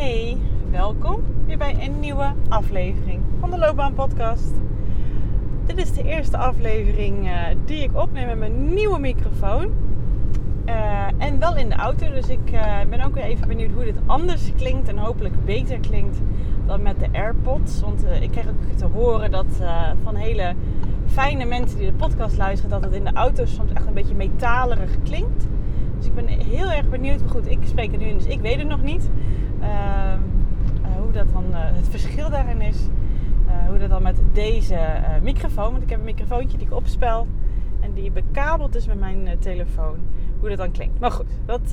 Hey, welkom weer bij een nieuwe aflevering van de Loopbaan Podcast. Dit is de eerste aflevering uh, die ik opneem met mijn nieuwe microfoon. Uh, en wel in de auto, dus ik uh, ben ook weer even benieuwd hoe dit anders klinkt en hopelijk beter klinkt dan met de AirPods. Want ik krijg ook te horen dat van hele fijne mensen die de podcast luisteren, dat het in de auto soms echt een beetje metalerig klinkt. Ik ben heel erg benieuwd. Maar goed, ik spreek het nu, dus ik weet het nog niet. Ehm, eh, hoe dat dan, uh, het verschil daarin is. Uh, hoe dat dan met deze microfoon, want ik heb een microfoontje die ik opspel. En die bekabeld is met mijn telefoon. Hoe dat dan klinkt. Maar goed, dat,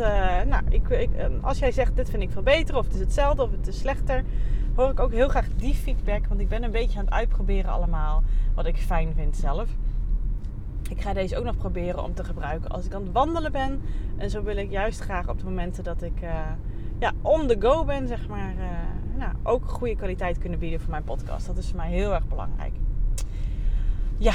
nou, ik, ik, als jij zegt dit vind ik veel beter, of het is hetzelfde, of het is slechter. Hoor ik ook heel graag die feedback. Want ik ben een beetje aan het uitproberen allemaal. Wat ik fijn vind zelf. Ik ga deze ook nog proberen om te gebruiken als ik aan het wandelen ben. En zo wil ik juist graag op de momenten dat ik uh, ja, on the go ben, zeg maar, uh, nou, ook goede kwaliteit kunnen bieden voor mijn podcast. Dat is voor mij heel erg belangrijk. Ja,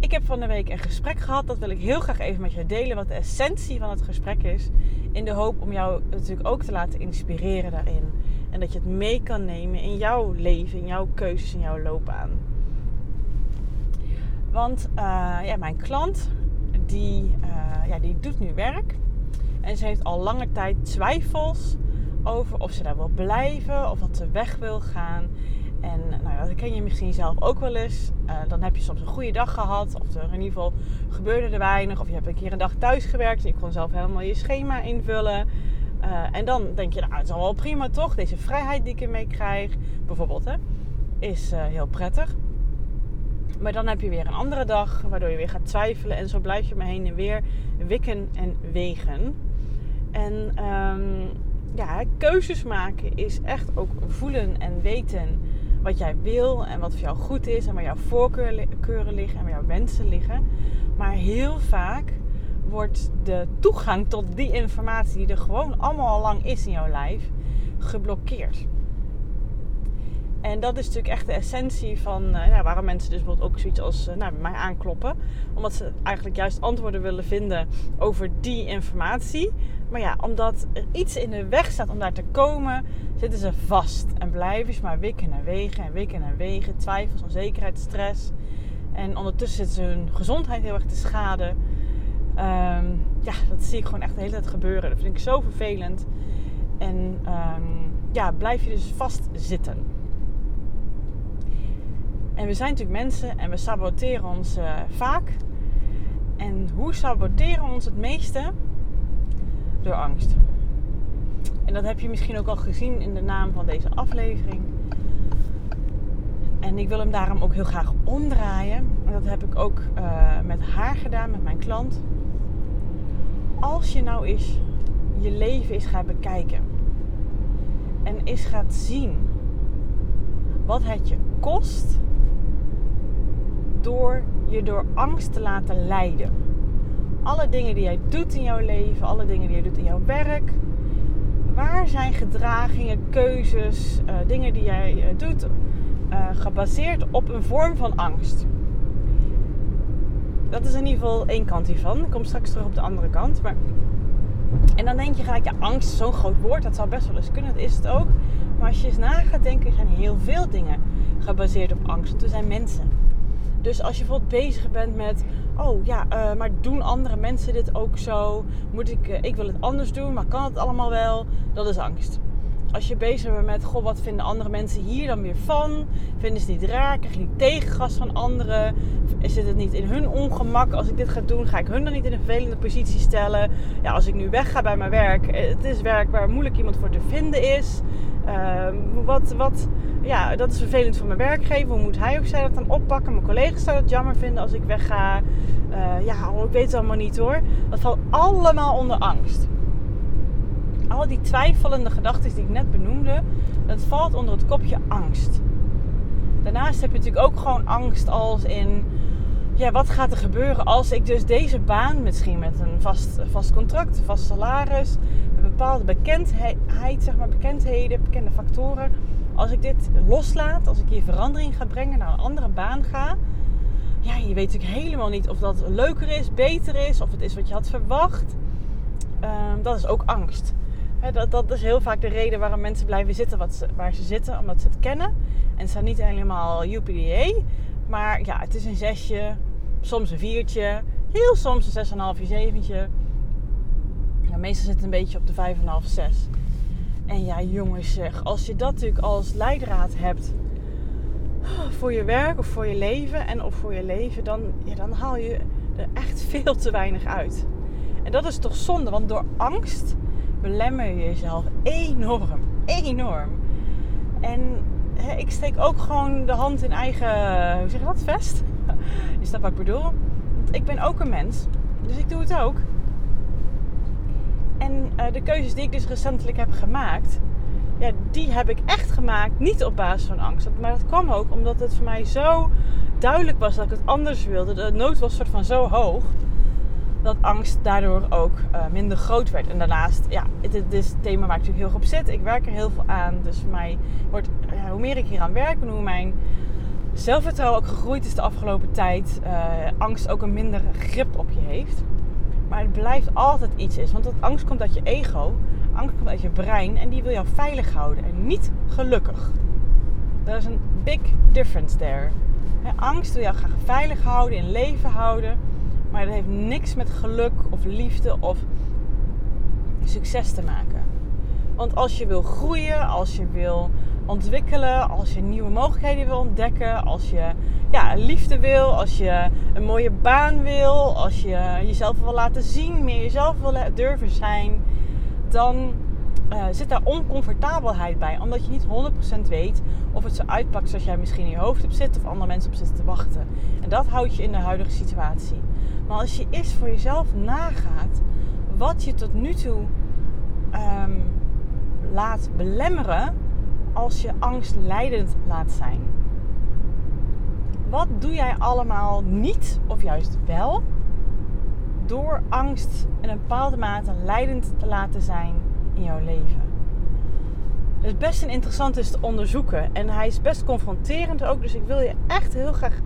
ik heb van de week een gesprek gehad. Dat wil ik heel graag even met je delen. Wat de essentie van het gesprek is. In de hoop om jou natuurlijk ook te laten inspireren daarin. En dat je het mee kan nemen in jouw leven, in jouw keuzes, in jouw loopbaan. Want uh, ja, mijn klant, die, uh, ja, die doet nu werk. En ze heeft al lange tijd twijfels over of ze daar wil blijven of dat ze weg wil gaan. En nou, dat ken je misschien zelf ook wel eens. Uh, dan heb je soms een goede dag gehad. Of er in ieder geval gebeurde er weinig. Of je hebt een keer een dag thuis gewerkt. Je kon zelf helemaal je schema invullen. En dan denk je, nou, het is al wel prima toch? Deze vrijheid die ik ermee krijg, bijvoorbeeld, hè, is heel prettig. Maar dan heb je weer een andere dag waardoor je weer gaat twijfelen. En zo blijf je maar heen en weer wikken en wegen. En um, ja, keuzes maken is echt ook voelen en weten wat jij wil en wat voor jou goed is en waar jouw voorkeuren liggen en waar jouw wensen liggen. Maar heel vaak wordt de toegang tot die informatie die er gewoon allemaal al lang is in jouw lijf geblokkeerd. En dat is natuurlijk echt de essentie van uh, nou, waarom mensen dus bijvoorbeeld ook zoiets als uh, nou, mij aankloppen. Omdat ze eigenlijk juist antwoorden willen vinden over die informatie. Maar ja, omdat er iets in de weg staat om daar te komen, zitten ze vast. En blijven ze maar wikken en wegen en wikken en wegen. Twijfels, onzekerheid, stress. En ondertussen zitten ze hun gezondheid heel erg te schaden. Um, ja, dat zie ik gewoon echt de hele tijd gebeuren. Dat vind ik zo vervelend. En um, ja, blijf je dus vastzitten. En we zijn natuurlijk mensen en we saboteren ons uh, vaak. En hoe saboteren we ons het meeste? Door angst. En dat heb je misschien ook al gezien in de naam van deze aflevering. En ik wil hem daarom ook heel graag omdraaien. En dat heb ik ook uh, met haar gedaan, met mijn klant. Als je nou eens je leven eens gaat bekijken. En eens gaat zien wat het je kost door je door angst te laten leiden. Alle dingen die jij doet in jouw leven, alle dingen die je doet in jouw werk. Waar zijn gedragingen, keuzes, uh, dingen die jij uh, doet uh, gebaseerd op een vorm van angst? Dat is in ieder geval één kant hiervan. Ik kom straks terug op de andere kant. Maar... En dan denk je gelijk, ja, angst zo'n groot woord. Dat zou best wel eens kunnen. Dat is het ook. Maar als je eens na gaat denken, zijn heel veel dingen gebaseerd op angst. Want we zijn mensen. Dus als je bijvoorbeeld bezig bent met, oh ja, uh, maar doen andere mensen dit ook zo? Moet ik, uh, ik wil het anders doen, maar kan het allemaal wel? Dat is angst. Als je bezig bent met, goh, wat vinden andere mensen hier dan weer van? Vinden ze niet raar? Krijg niet tegengas van anderen? Zit het niet in hun ongemak? Als ik dit ga doen, ga ik hun dan niet in een vervelende positie stellen? Ja, als ik nu wegga bij mijn werk, eh, het is werk waar moeilijk iemand voor te vinden is. Uh, wat, wat, ja, dat is vervelend voor mijn werkgever. Hoe moet hij of zij dat dan oppakken? Mijn collega's zouden het jammer vinden als ik wegga. Uh, ja, ik weet het allemaal niet hoor. Dat valt allemaal onder angst. Al die twijfelende gedachten die ik net benoemde, dat valt onder het kopje angst. Daarnaast heb je natuurlijk ook gewoon angst als in, ja, wat gaat er gebeuren als ik dus deze baan, misschien met een vast, vast contract, vast salaris, een bepaalde bekendheid, zeg maar, bekendheden, bekende factoren, als ik dit loslaat, als ik hier verandering ga brengen, naar een andere baan ga, ja, je weet natuurlijk helemaal niet of dat leuker is, beter is, of het is wat je had verwacht. Um, dat is ook angst. dat, dat is heel vaak de reden waarom mensen blijven zitten wat waar ze zitten, omdat ze het kennen. En ze zijn niet helemaal UPDA, maar ja, het is een zesje, soms een viertje, heel soms een zes en een half, zeventje. Ja, meestal zit het een beetje op de vijf en een half, zes. En ja, jongens, zeg, als je dat natuurlijk als leidraad hebt voor je werk of voor je leven en of voor je leven, dan, ja, dan haal je er echt veel te weinig uit. En dat is toch zonde, want door angst belemmer je jezelf enorm, enorm. En hè, ik steek ook gewoon de hand in eigen, hoe zeg je dat, vest? Is dat wat ik bedoel? Want ik ben ook een mens, dus ik doe het ook. En uh, de keuzes die ik dus recentelijk heb gemaakt, ja, die heb ik echt gemaakt niet op basis van angst. Maar dat kwam ook omdat het voor mij zo duidelijk was dat ik het anders wilde. De nood was soort van zo hoog dat angst daardoor ook uh, minder groot werd. En daarnaast, ja, het, is het thema waar ik natuurlijk heel goed op zit. Ik werk er heel veel aan. Dus voor mij wordt, ja, hoe meer ik hier aan werk en hoe mijn zelfvertrouwen ook gegroeid is de afgelopen tijd, uh, angst ook een minder grip op je heeft. Maar het blijft altijd iets is. Want dat angst komt uit je ego, angst komt uit je brein en die wil jou veilig houden en niet gelukkig. Er is een big difference there. angst wil jou graag veilig houden, in leven houden. Maar dat heeft niks met geluk of liefde of succes te maken. Want als je wil groeien, als je wil ontwikkelen, als je nieuwe mogelijkheden wil ontdekken, als je ja, liefde wil, als je een mooie baan wil, als je jezelf wil laten zien, meer jezelf wil durven zijn, dan uh, zit daar oncomfortabelheid bij. Omdat je niet 100% weet of het zo uitpakt zoals jij misschien in je hoofd hebt zitten of andere mensen op zitten te wachten. En dat houdt je in de huidige situatie. Maar als je eerst voor jezelf nagaat wat je tot nu toe ehm, laat belemmeren als je angst leidend laat zijn. Wat doe jij allemaal niet of juist wel door angst in een bepaalde mate leidend te laten zijn in jouw leven? Het is best een interessant is te onderzoeken en hij is best confronterend ook. Dus ik wil je echt heel graag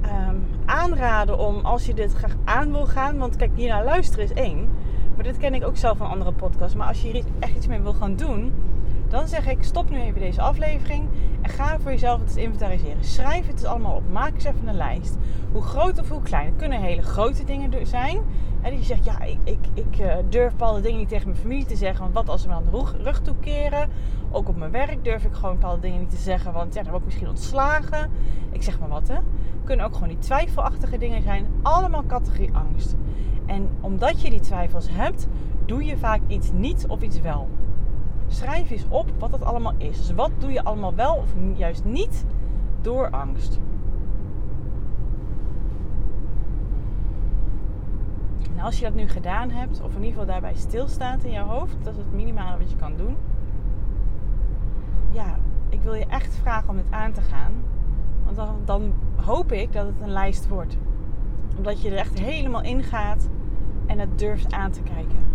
Ehm, aanraden om als je dit graag aan wil gaan. Want kijk, hier naar luisteren is één. Maar dit ken ik ook zelf van andere podcasts. Maar als je hier echt iets mee wil gaan doen, dan zeg ik stop nu even deze aflevering ga voor jezelf het inventariseren. Schrijf het allemaal op. Maak eens even een lijst. Hoe groot of hoe klein. Het kunnen hele grote dingen zijn. En dat je zegt, ja, ik, ik, ik uh, durf bepaalde dingen niet tegen mijn familie te zeggen. Want wat als ze me aan de rug, rug toekeren? Ook op mijn werk durf ik gewoon bepaalde dingen niet te zeggen. Want ja, dan word ik misschien ontslagen. Ik zeg maar wat, hè. Kunnen ook gewoon die twijfelachtige dingen zijn. Allemaal categorie angst. En omdat je die twijfels hebt, doe je vaak iets niet of iets wel. Schrijf eens op wat het allemaal is. Dus wat doe je allemaal wel of juist niet door angst? En als je dat nu gedaan hebt, of in ieder geval daarbij stilstaat in je hoofd, dat is het minimale wat je kan doen. Ja, ik wil je echt vragen om dit aan te gaan. Want dan, dan hoop ik dat het een lijst wordt. Omdat je er echt helemaal in gaat en het durft aan te kijken.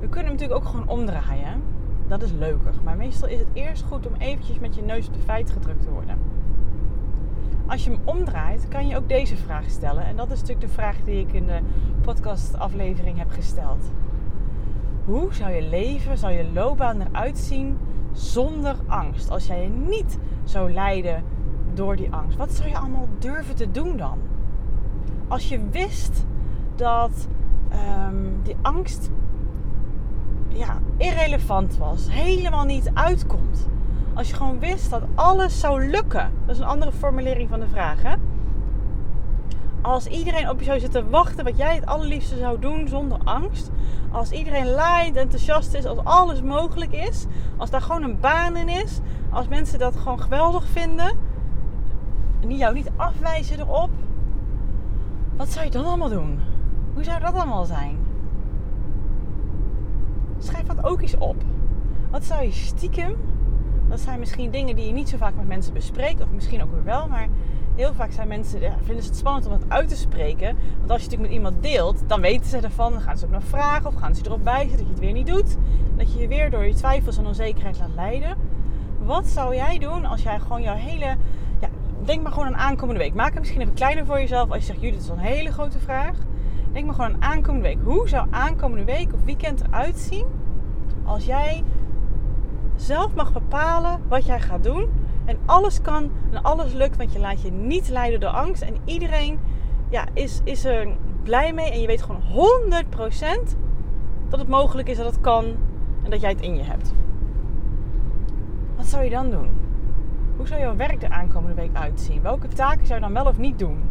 We kunnen hem natuurlijk ook gewoon omdraaien. Dat is leuker. Maar meestal is het eerst goed om eventjes met je neus op de feit gedrukt te worden. Als je hem omdraait, kan je ook deze vraag stellen. En dat is natuurlijk de vraag die ik in de podcastaflevering heb gesteld. Hoe zou je leven, zou je loopbaan eruit zien zonder angst? Als jij je niet zou leiden door die angst. Wat zou je allemaal durven te doen dan? Als je wist dat um, die angst ja, irrelevant was, helemaal niet uitkomt. Als je gewoon wist dat alles zou lukken. Dat is een andere formulering van de vraag. Hè? Als iedereen op je zou zitten wachten wat jij het allerliefste zou doen zonder angst. Als iedereen laait, enthousiast is, als alles mogelijk is. Als daar gewoon een baan in is. Als mensen dat gewoon geweldig vinden. En jou niet afwijzen erop. Wat zou je dan allemaal doen? Hoe zou dat allemaal zijn? Schrijf dat ook eens op. Wat zou je stiekem dat zijn misschien dingen die je niet zo vaak met mensen bespreekt. Of misschien ook weer wel. Maar heel vaak zijn mensen, ja, vinden ze het spannend om het uit te spreken. Want als je het natuurlijk met iemand deelt, dan weten ze ervan. Dan gaan ze ook nog vragen of gaan ze erop wijzen dat je het weer niet doet. Dat je je weer door je twijfels en onzekerheid laat leiden. Wat zou jij doen als jij gewoon jouw hele... Ja, denk maar gewoon aan aankomende week. Maak het misschien even kleiner voor jezelf. Als je zegt, jullie, dit is een hele grote vraag. Denk maar gewoon aan aankomende week. Hoe zou aankomende week of weekend eruit zien als jij zelf mag bepalen wat jij gaat doen. En alles kan en alles lukt, want je laat je niet leiden door angst. En iedereen ja, is, is er blij mee. En je weet gewoon 100% dat het mogelijk is, dat het kan en dat jij het in je hebt. Wat zou je dan doen? Hoe zou jouw werk de aankomende week uitzien? Welke taken zou je dan wel of niet doen?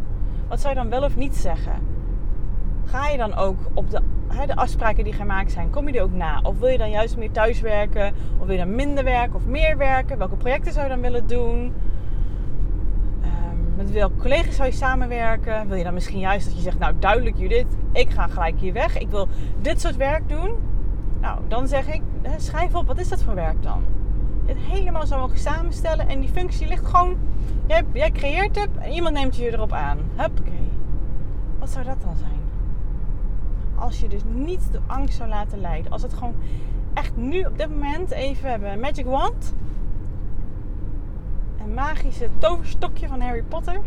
Wat zou je dan wel of niet zeggen? Ga je dan ook op de, hè, de afspraken die gemaakt zijn, kom je die ook na? Of wil je dan juist meer thuiswerken? Of wil je dan minder werken of meer werken? Welke projecten zou je dan willen doen? Ehm, met welke collega's zou je samenwerken? Wil je dan misschien juist dat je zegt, nou duidelijk Judith, ik ga gelijk hier weg. Ik wil dit soort werk doen. Nou, dan zeg ik, schrijf op, wat is dat voor werk dan? Het helemaal zou mogen samenstellen en die functie ligt gewoon, jij, jij creëert het en iemand neemt je erop aan. Huppakee. Wat zou dat dan zijn? Als je dus niet de angst zou laten leiden. Als het gewoon echt nu op dit moment even hebben magic wand. Een magische toverstokje van Harry Potter.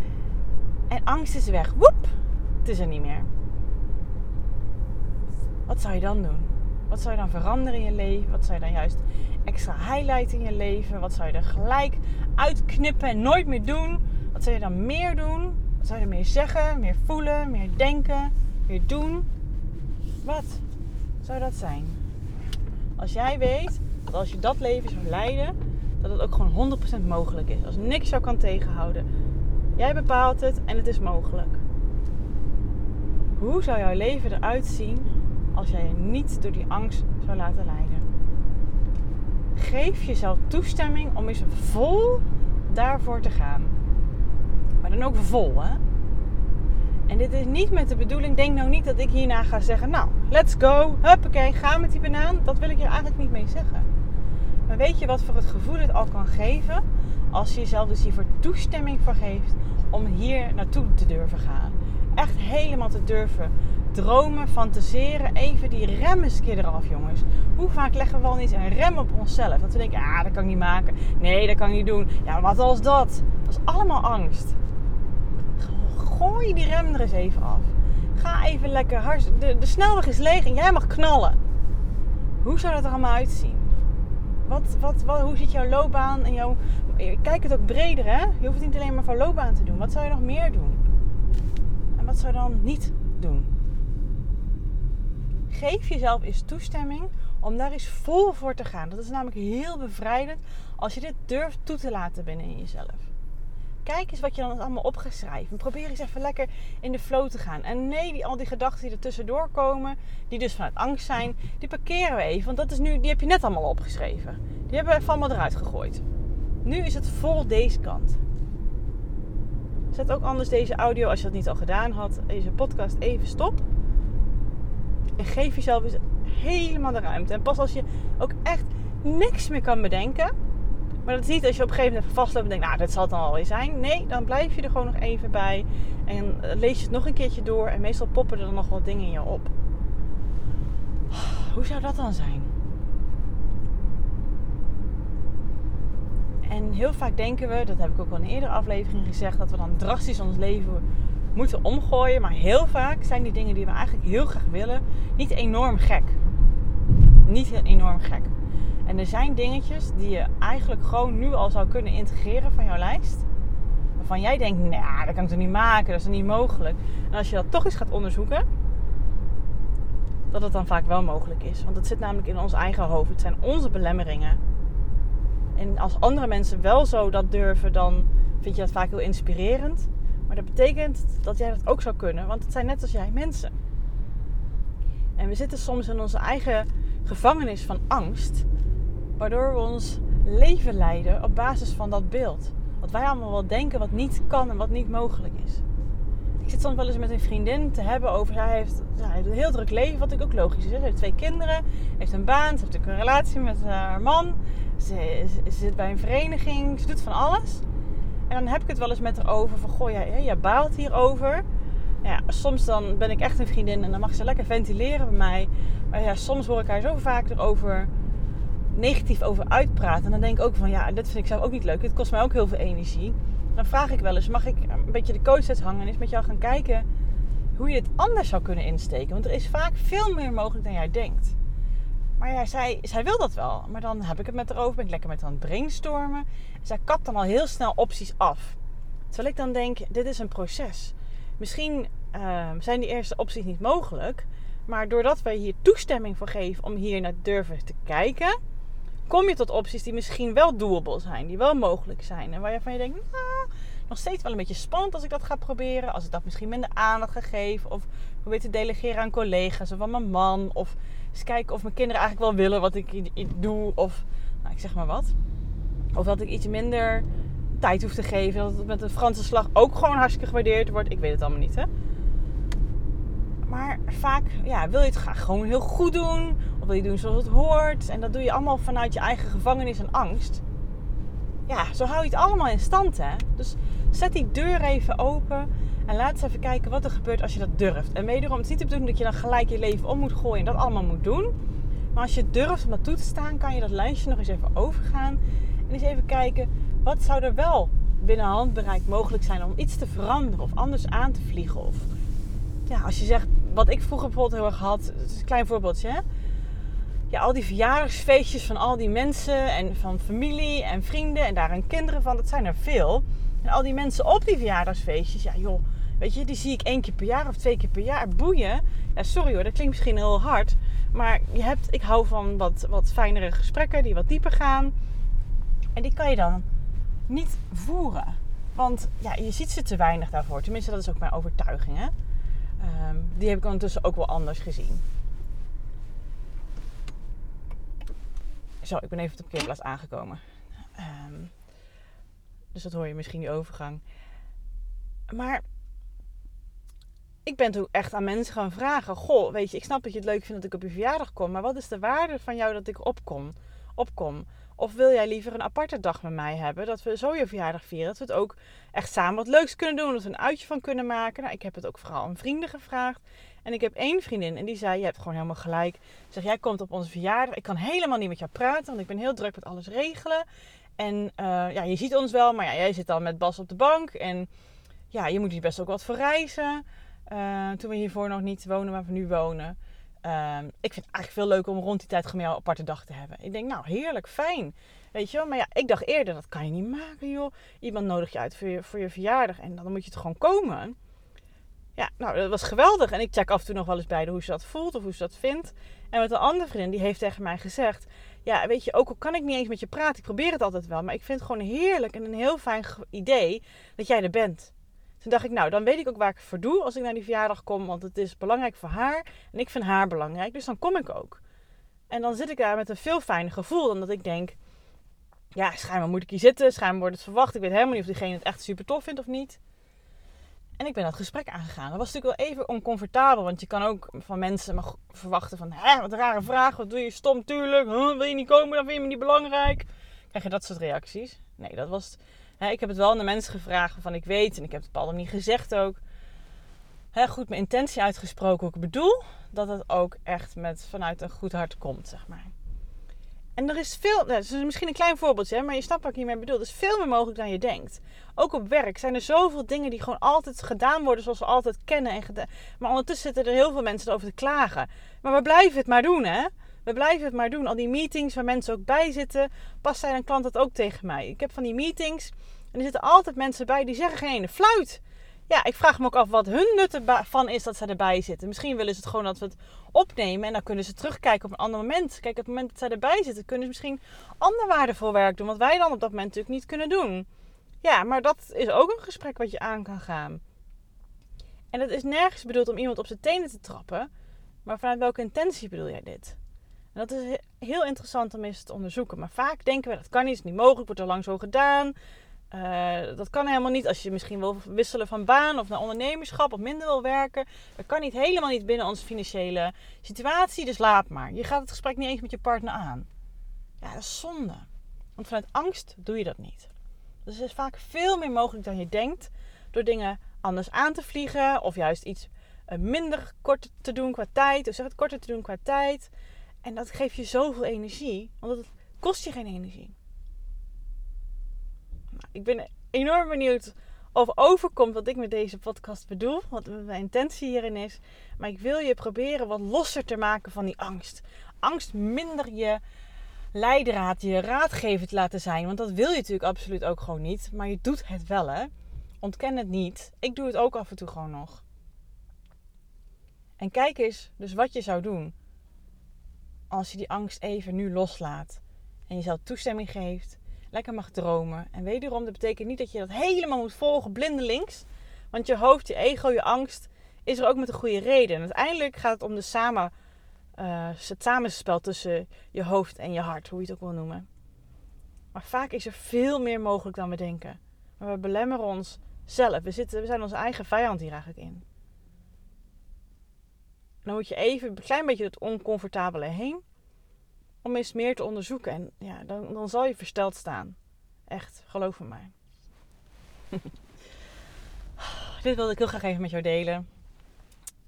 en angst is weg. Woep! Het is er niet meer. Wat zou je dan doen? Wat zou je dan veranderen in je leven? Wat zou je dan juist extra highlighten in je leven? Wat zou je er gelijk uitknippen en nooit meer doen? Wat zou je dan meer doen? Wat zou je er meer zeggen, meer voelen, meer denken? Weer doen. Wat zou dat zijn? Als jij weet dat als je dat leven zou leiden, dat het ook gewoon 100% mogelijk is. Als niks jou kan tegenhouden. Jij bepaalt het en het is mogelijk. Hoe zou jouw leven eruit zien als jij je niet door die angst zou laten leiden? Geef jezelf toestemming om eens vol daarvoor te gaan. Maar dan ook vol, hè? En dit is niet met de bedoeling, denk nou niet dat ik hierna ga zeggen, nou, let's go, huppakee, ga met die banaan. Dat wil ik je eigenlijk niet mee zeggen. Maar weet je wat voor het gevoel het al kan geven als je jezelf dus hiervoor toestemming voor geeft om hier naartoe te durven gaan. Echt helemaal te durven dromen, fantaseren, even die rem eens een keer eraf, jongens. Hoe vaak leggen we al niet een rem op onszelf? Dat we denken, ah, dat kan ik niet maken. Nee, dat kan ik niet doen. Ja, wat als dat? Dat is allemaal angst gooi die rem er eens even af. Ga even lekker hard. De, de snelweg is leeg en jij mag knallen. Hoe zou dat er allemaal uitzien? Wat, wat, wat, hoe ziet jouw loopbaan en jouw. Kijk het ook breder, hè? Je hoeft het niet alleen maar voor loopbaan te doen. Wat zou je nog meer doen? En wat zou je dan niet doen? Geef jezelf eens toestemming om daar eens vol voor te gaan. Dat is namelijk heel bevrijdend als je dit durft toe te laten binnen in jezelf kijk eens wat je dan allemaal opgeschreven. Probeer eens even lekker in de flow te gaan. En nee, die, al die gedachten die er tussendoor komen, die dus vanuit angst zijn, die parkeren we even. Want dat is nu, die heb je net allemaal opgeschreven. Die hebben we even allemaal eruit gegooid. Nu is het vol deze kant. Zet ook anders deze audio, als je dat niet al gedaan had, deze podcast even stop. En geef jezelf eens helemaal de ruimte. En pas als je ook echt niks meer kan bedenken, maar dat is niet als je op een gegeven moment vastloopt en denkt, nou, dat zal het dan alweer zijn. Nee, dan blijf je er gewoon nog even bij. En eh, lees je het nog een keertje door. En meestal poppen er dan nog wat dingen in je op. Hoe zou dat dan zijn? En heel vaak denken we, dat heb ik ook al in een eerdere aflevering gezegd, dat we dan drastisch ons leven moeten omgooien. Maar heel vaak zijn die dingen die we eigenlijk heel graag willen, niet enorm gek. Niet enorm gek. En er zijn dingetjes die je eigenlijk gewoon nu al zou kunnen integreren van jouw lijst. Waarvan jij denkt, nou, dat kan ik toch niet maken, dat is niet mogelijk. En als je dat toch eens gaat onderzoeken, dat het dan vaak wel mogelijk is. Want het zit namelijk in ons eigen hoofd. Het zijn onze belemmeringen. En als andere mensen wel zo dat durven, dan vind je dat vaak heel inspirerend. Maar dat betekent dat jij dat ook zou kunnen, want het zijn net als jij mensen. En we zitten soms in onze eigen gevangenis van angst. Waardoor we ons leven leiden op basis van dat beeld. Wat wij allemaal wel denken wat niet kan en wat niet mogelijk is. Ik zit soms wel eens met een vriendin te hebben over... Zij heeft, heeft een heel druk leven, wat ik ook logisch is. Ze heeft twee kinderen, heeft een baan, ze heeft ook een relatie met haar man. Ze, zit bij een vereniging, ze doet van alles. En dan heb ik het wel eens met haar over van... Goh, jij, jij baalt hierover. Ja, soms dan ben ik echt een vriendin en dan mag ze lekker ventileren bij mij. Maar ja, soms hoor ik haar zo vaak erover negatief over uitpraten. En dan denk ik ook van ja, dit vind ik zelf ook niet leuk. Het kost mij ook heel veel energie. Dan vraag ik wel eens, mag ik een beetje de coach hangen en eens met jou gaan kijken hoe je dit anders zou kunnen insteken. Want er is vaak veel meer mogelijk dan jij denkt. Maar ja, zij, zij wil dat wel. Maar dan heb ik het met haar over, ben ik lekker met haar aan het brainstormen. En zij kapt dan al heel snel opties af. Terwijl ik dan denk, dit is een proces. Misschien ehm, zijn die eerste opties niet mogelijk. Maar doordat wij hier toestemming voor geven om hier naar durven te kijken, kom je tot opties die misschien wel doable zijn, die wel mogelijk zijn. En waarvan je denkt, nou, nog steeds wel een beetje spannend als ik dat ga proberen. Als ik dat misschien minder aandacht ga geven. Of probeer te delegeren aan collega's of aan mijn man. Of eens kijken of mijn kinderen eigenlijk wel willen wat ik doe. Of nou, ik zeg maar wat. Of dat ik iets minder tijd hoef te geven. Dat het met een Franse slag ook gewoon hartstikke gewaardeerd wordt. Ik weet het allemaal niet, hè. Maar vaak ja, wil je het graag gewoon heel goed doen. Of wil je doen zoals het hoort. En dat doe je allemaal vanuit je eigen gevangenis en angst. Ja, zo hou je het allemaal in stand, hè. Dus zet die deur even open. En laat eens even kijken wat er gebeurt als je dat durft. En wederom, het niet de bedoeling dat je dan gelijk je leven om moet gooien en dat allemaal moet doen. Maar als je durft om dat toe te staan, kan je dat lijstje nog eens even overgaan. En eens even kijken, wat zou er wel binnen handbereik mogelijk zijn om iets te veranderen of anders aan te vliegen. Of ja, als je zegt, wat ik vroeger bijvoorbeeld heel erg had, het is een klein voorbeeldje hè. Ja, al die verjaardagsfeestjes van al die mensen en van familie en vrienden en daar kinderen van, dat zijn er veel. En al die mensen op die verjaardagsfeestjes, ja joh, weet je, die zie ik één keer per jaar of twee keer per jaar. Boeien. Ja, sorry hoor, dat klinkt misschien heel hard. Maar je hebt, ik hou van wat, wat fijnere gesprekken die wat dieper gaan. En die kan je dan niet voeren. Want ja, je ziet ze te weinig daarvoor. Tenminste, dat is ook mijn overtuiging. Hè? Ehm, die heb ik ondertussen ook wel anders gezien. Zo, ik ben even op de parkeerplaats aangekomen. Um, dus dat hoor je misschien die overgang. Maar ik ben toen echt aan mensen gaan vragen: Goh, weet je, ik snap dat je het leuk vindt dat ik op je verjaardag kom, maar wat is de waarde van jou dat ik opkom? opkom? Of wil jij liever een aparte dag met mij hebben? Dat we zo je verjaardag vieren. Dat we het ook echt samen wat leuks kunnen doen. Dat we een uitje van kunnen maken. Nou, ik heb het ook vooral aan vrienden gevraagd. En ik heb één vriendin en die zei: Je hebt gewoon helemaal gelijk. Zeg, jij komt op onze verjaardag. Ik kan helemaal niet met jou praten, want ik ben heel druk met alles regelen. En uh, ja, je ziet ons wel, maar ja, jij zit dan met Bas op de bank. En ja, je moet hier best ook wat voor reizen. Uh, toen we hiervoor nog niet wonen waar we nu wonen. Uh, ik vind het eigenlijk veel leuker om rond die tijd gewoon een aparte dag te hebben. Ik denk, nou, heerlijk, fijn. Weet je wel? Maar ja, ik dacht eerder, dat kan je niet maken, joh. Iemand nodig je uit voor je, voor je verjaardag en dan moet je het gewoon komen. Ja, nou, dat was geweldig. En ik check af en toe nog wel eens bij de hoe ze dat voelt of hoe ze dat vindt. En met een andere vriend, die heeft tegen mij gezegd... Ja, weet je, ook al kan ik niet eens met je praten, ik probeer het altijd wel. Maar ik vind het gewoon heerlijk en een heel fijn idee dat jij er bent. Toen dacht ik, nou, dan weet ik ook waar ik voor doe als ik naar die verjaardag kom. Want het is belangrijk voor haar en ik vind haar belangrijk. Dus dan kom ik ook. En dan zit ik daar met een veel fijner gevoel dan dat ik denk... Ja, schijnbaar moet ik hier zitten, schijnbaar wordt het verwacht. Ik weet helemaal niet of diegene het echt super tof vindt of niet. En ik ben dat gesprek aangegaan. Dat was natuurlijk wel even oncomfortabel. Want je kan ook van mensen verwachten van... Wat een rare vraag. Wat doe je stom, tuurlijk. wil je niet komen, dan vind je me niet belangrijk. Krijg je dat soort reacties? Nee, dat was... Ik heb het wel aan de mensen gevraagd van ik weet. En ik heb het op alle manier gezegd ook. Goed mijn intentie uitgesproken hoe ik bedoel. Dat het ook echt met, vanuit een goed hart komt, zeg maar. En er is veel, is misschien een klein voorbeeldje, maar je snapt wat ik hiermee bedoel. Er is veel meer mogelijk dan je denkt. Ook op werk zijn er zoveel dingen die gewoon altijd gedaan worden zoals we altijd kennen. En. Maar ondertussen zitten er heel veel mensen over te klagen. Maar we blijven het maar doen, hè? We blijven het maar doen. Al die meetings waar mensen ook bij zitten. Pas zei een klant dat ook tegen mij. Ik heb van die meetings en er zitten altijd mensen bij die zeggen geen fluit ja, ik vraag me ook af wat hun nut ervan is dat ze erbij zitten. Misschien willen ze het gewoon dat we het opnemen en dan kunnen ze terugkijken op een ander moment. Kijk, op het moment dat zij erbij zitten, kunnen ze misschien ander waardevol werk doen, wat wij dan op dat moment natuurlijk niet kunnen doen. Ja, maar dat is ook een gesprek wat je aan kan gaan. En het is nergens bedoeld om iemand op zijn tenen te trappen, maar vanuit welke intentie bedoel jij dit? En dat is heel interessant om eens te onderzoeken. Maar vaak denken we dat kan niet, is niet mogelijk, wordt er lang zo gedaan. Uh, dat kan helemaal niet als je misschien wil wisselen van baan of naar ondernemerschap of minder wil werken. Dat kan niet helemaal niet binnen onze financiële situatie, dus laat maar. Je gaat het gesprek niet eens met je partner aan. Ja, dat is zonde. Want vanuit angst doe je dat niet. Dus er is vaak veel meer mogelijk dan je denkt door dingen anders aan te vliegen of juist iets eh, minder kort te doen qua tijd, of zeg het korter te doen qua tijd. En dat geeft je zoveel energie, want het kost je geen energie ik ben enorm benieuwd of overkomt wat ik met deze podcast bedoel, wat mijn intentie hierin is. Maar ik wil je proberen wat losser te maken van die angst. Angst minder je leidraad, je raadgever te laten zijn. Want dat wil je natuurlijk absoluut ook gewoon niet. Maar je doet het wel, hè. Ontken het niet. Ik doe het ook af en toe gewoon nog. En kijk eens dus wat je zou doen als je die angst even nu loslaat. En jezelf toestemming geeft. Lekker mag dromen. En wederom, dat betekent niet dat je dat helemaal moet volgen blindelings. Want je hoofd, je ego, je angst is er ook met een goede reden. En uiteindelijk gaat het om de samen, uh, het samenspel tussen je hoofd en je hart. Hoe je het ook wil noemen. Maar vaak is er veel meer mogelijk dan we denken. Maar we belemmeren ons zelf. We, zitten, we zijn onze eigen vijand hier eigenlijk in. Dan moet je even een klein beetje het oncomfortabele heen. Om eens meer te onderzoeken. En ja, dan, dan zal je versteld staan. Echt, geloof me. Dit wilde ik heel graag even met jou delen.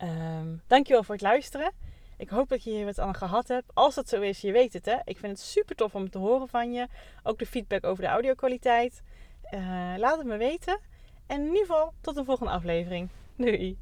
Um, dankjewel voor het luisteren. Ik hoop dat je hier wat aan gehad hebt. Als dat zo is, je weet het hè. Ik vind het super tof om te horen van je. Ook de feedback over de audio-kwaliteit. Uh, laat het me weten. En in ieder geval, tot de volgende aflevering. Doei!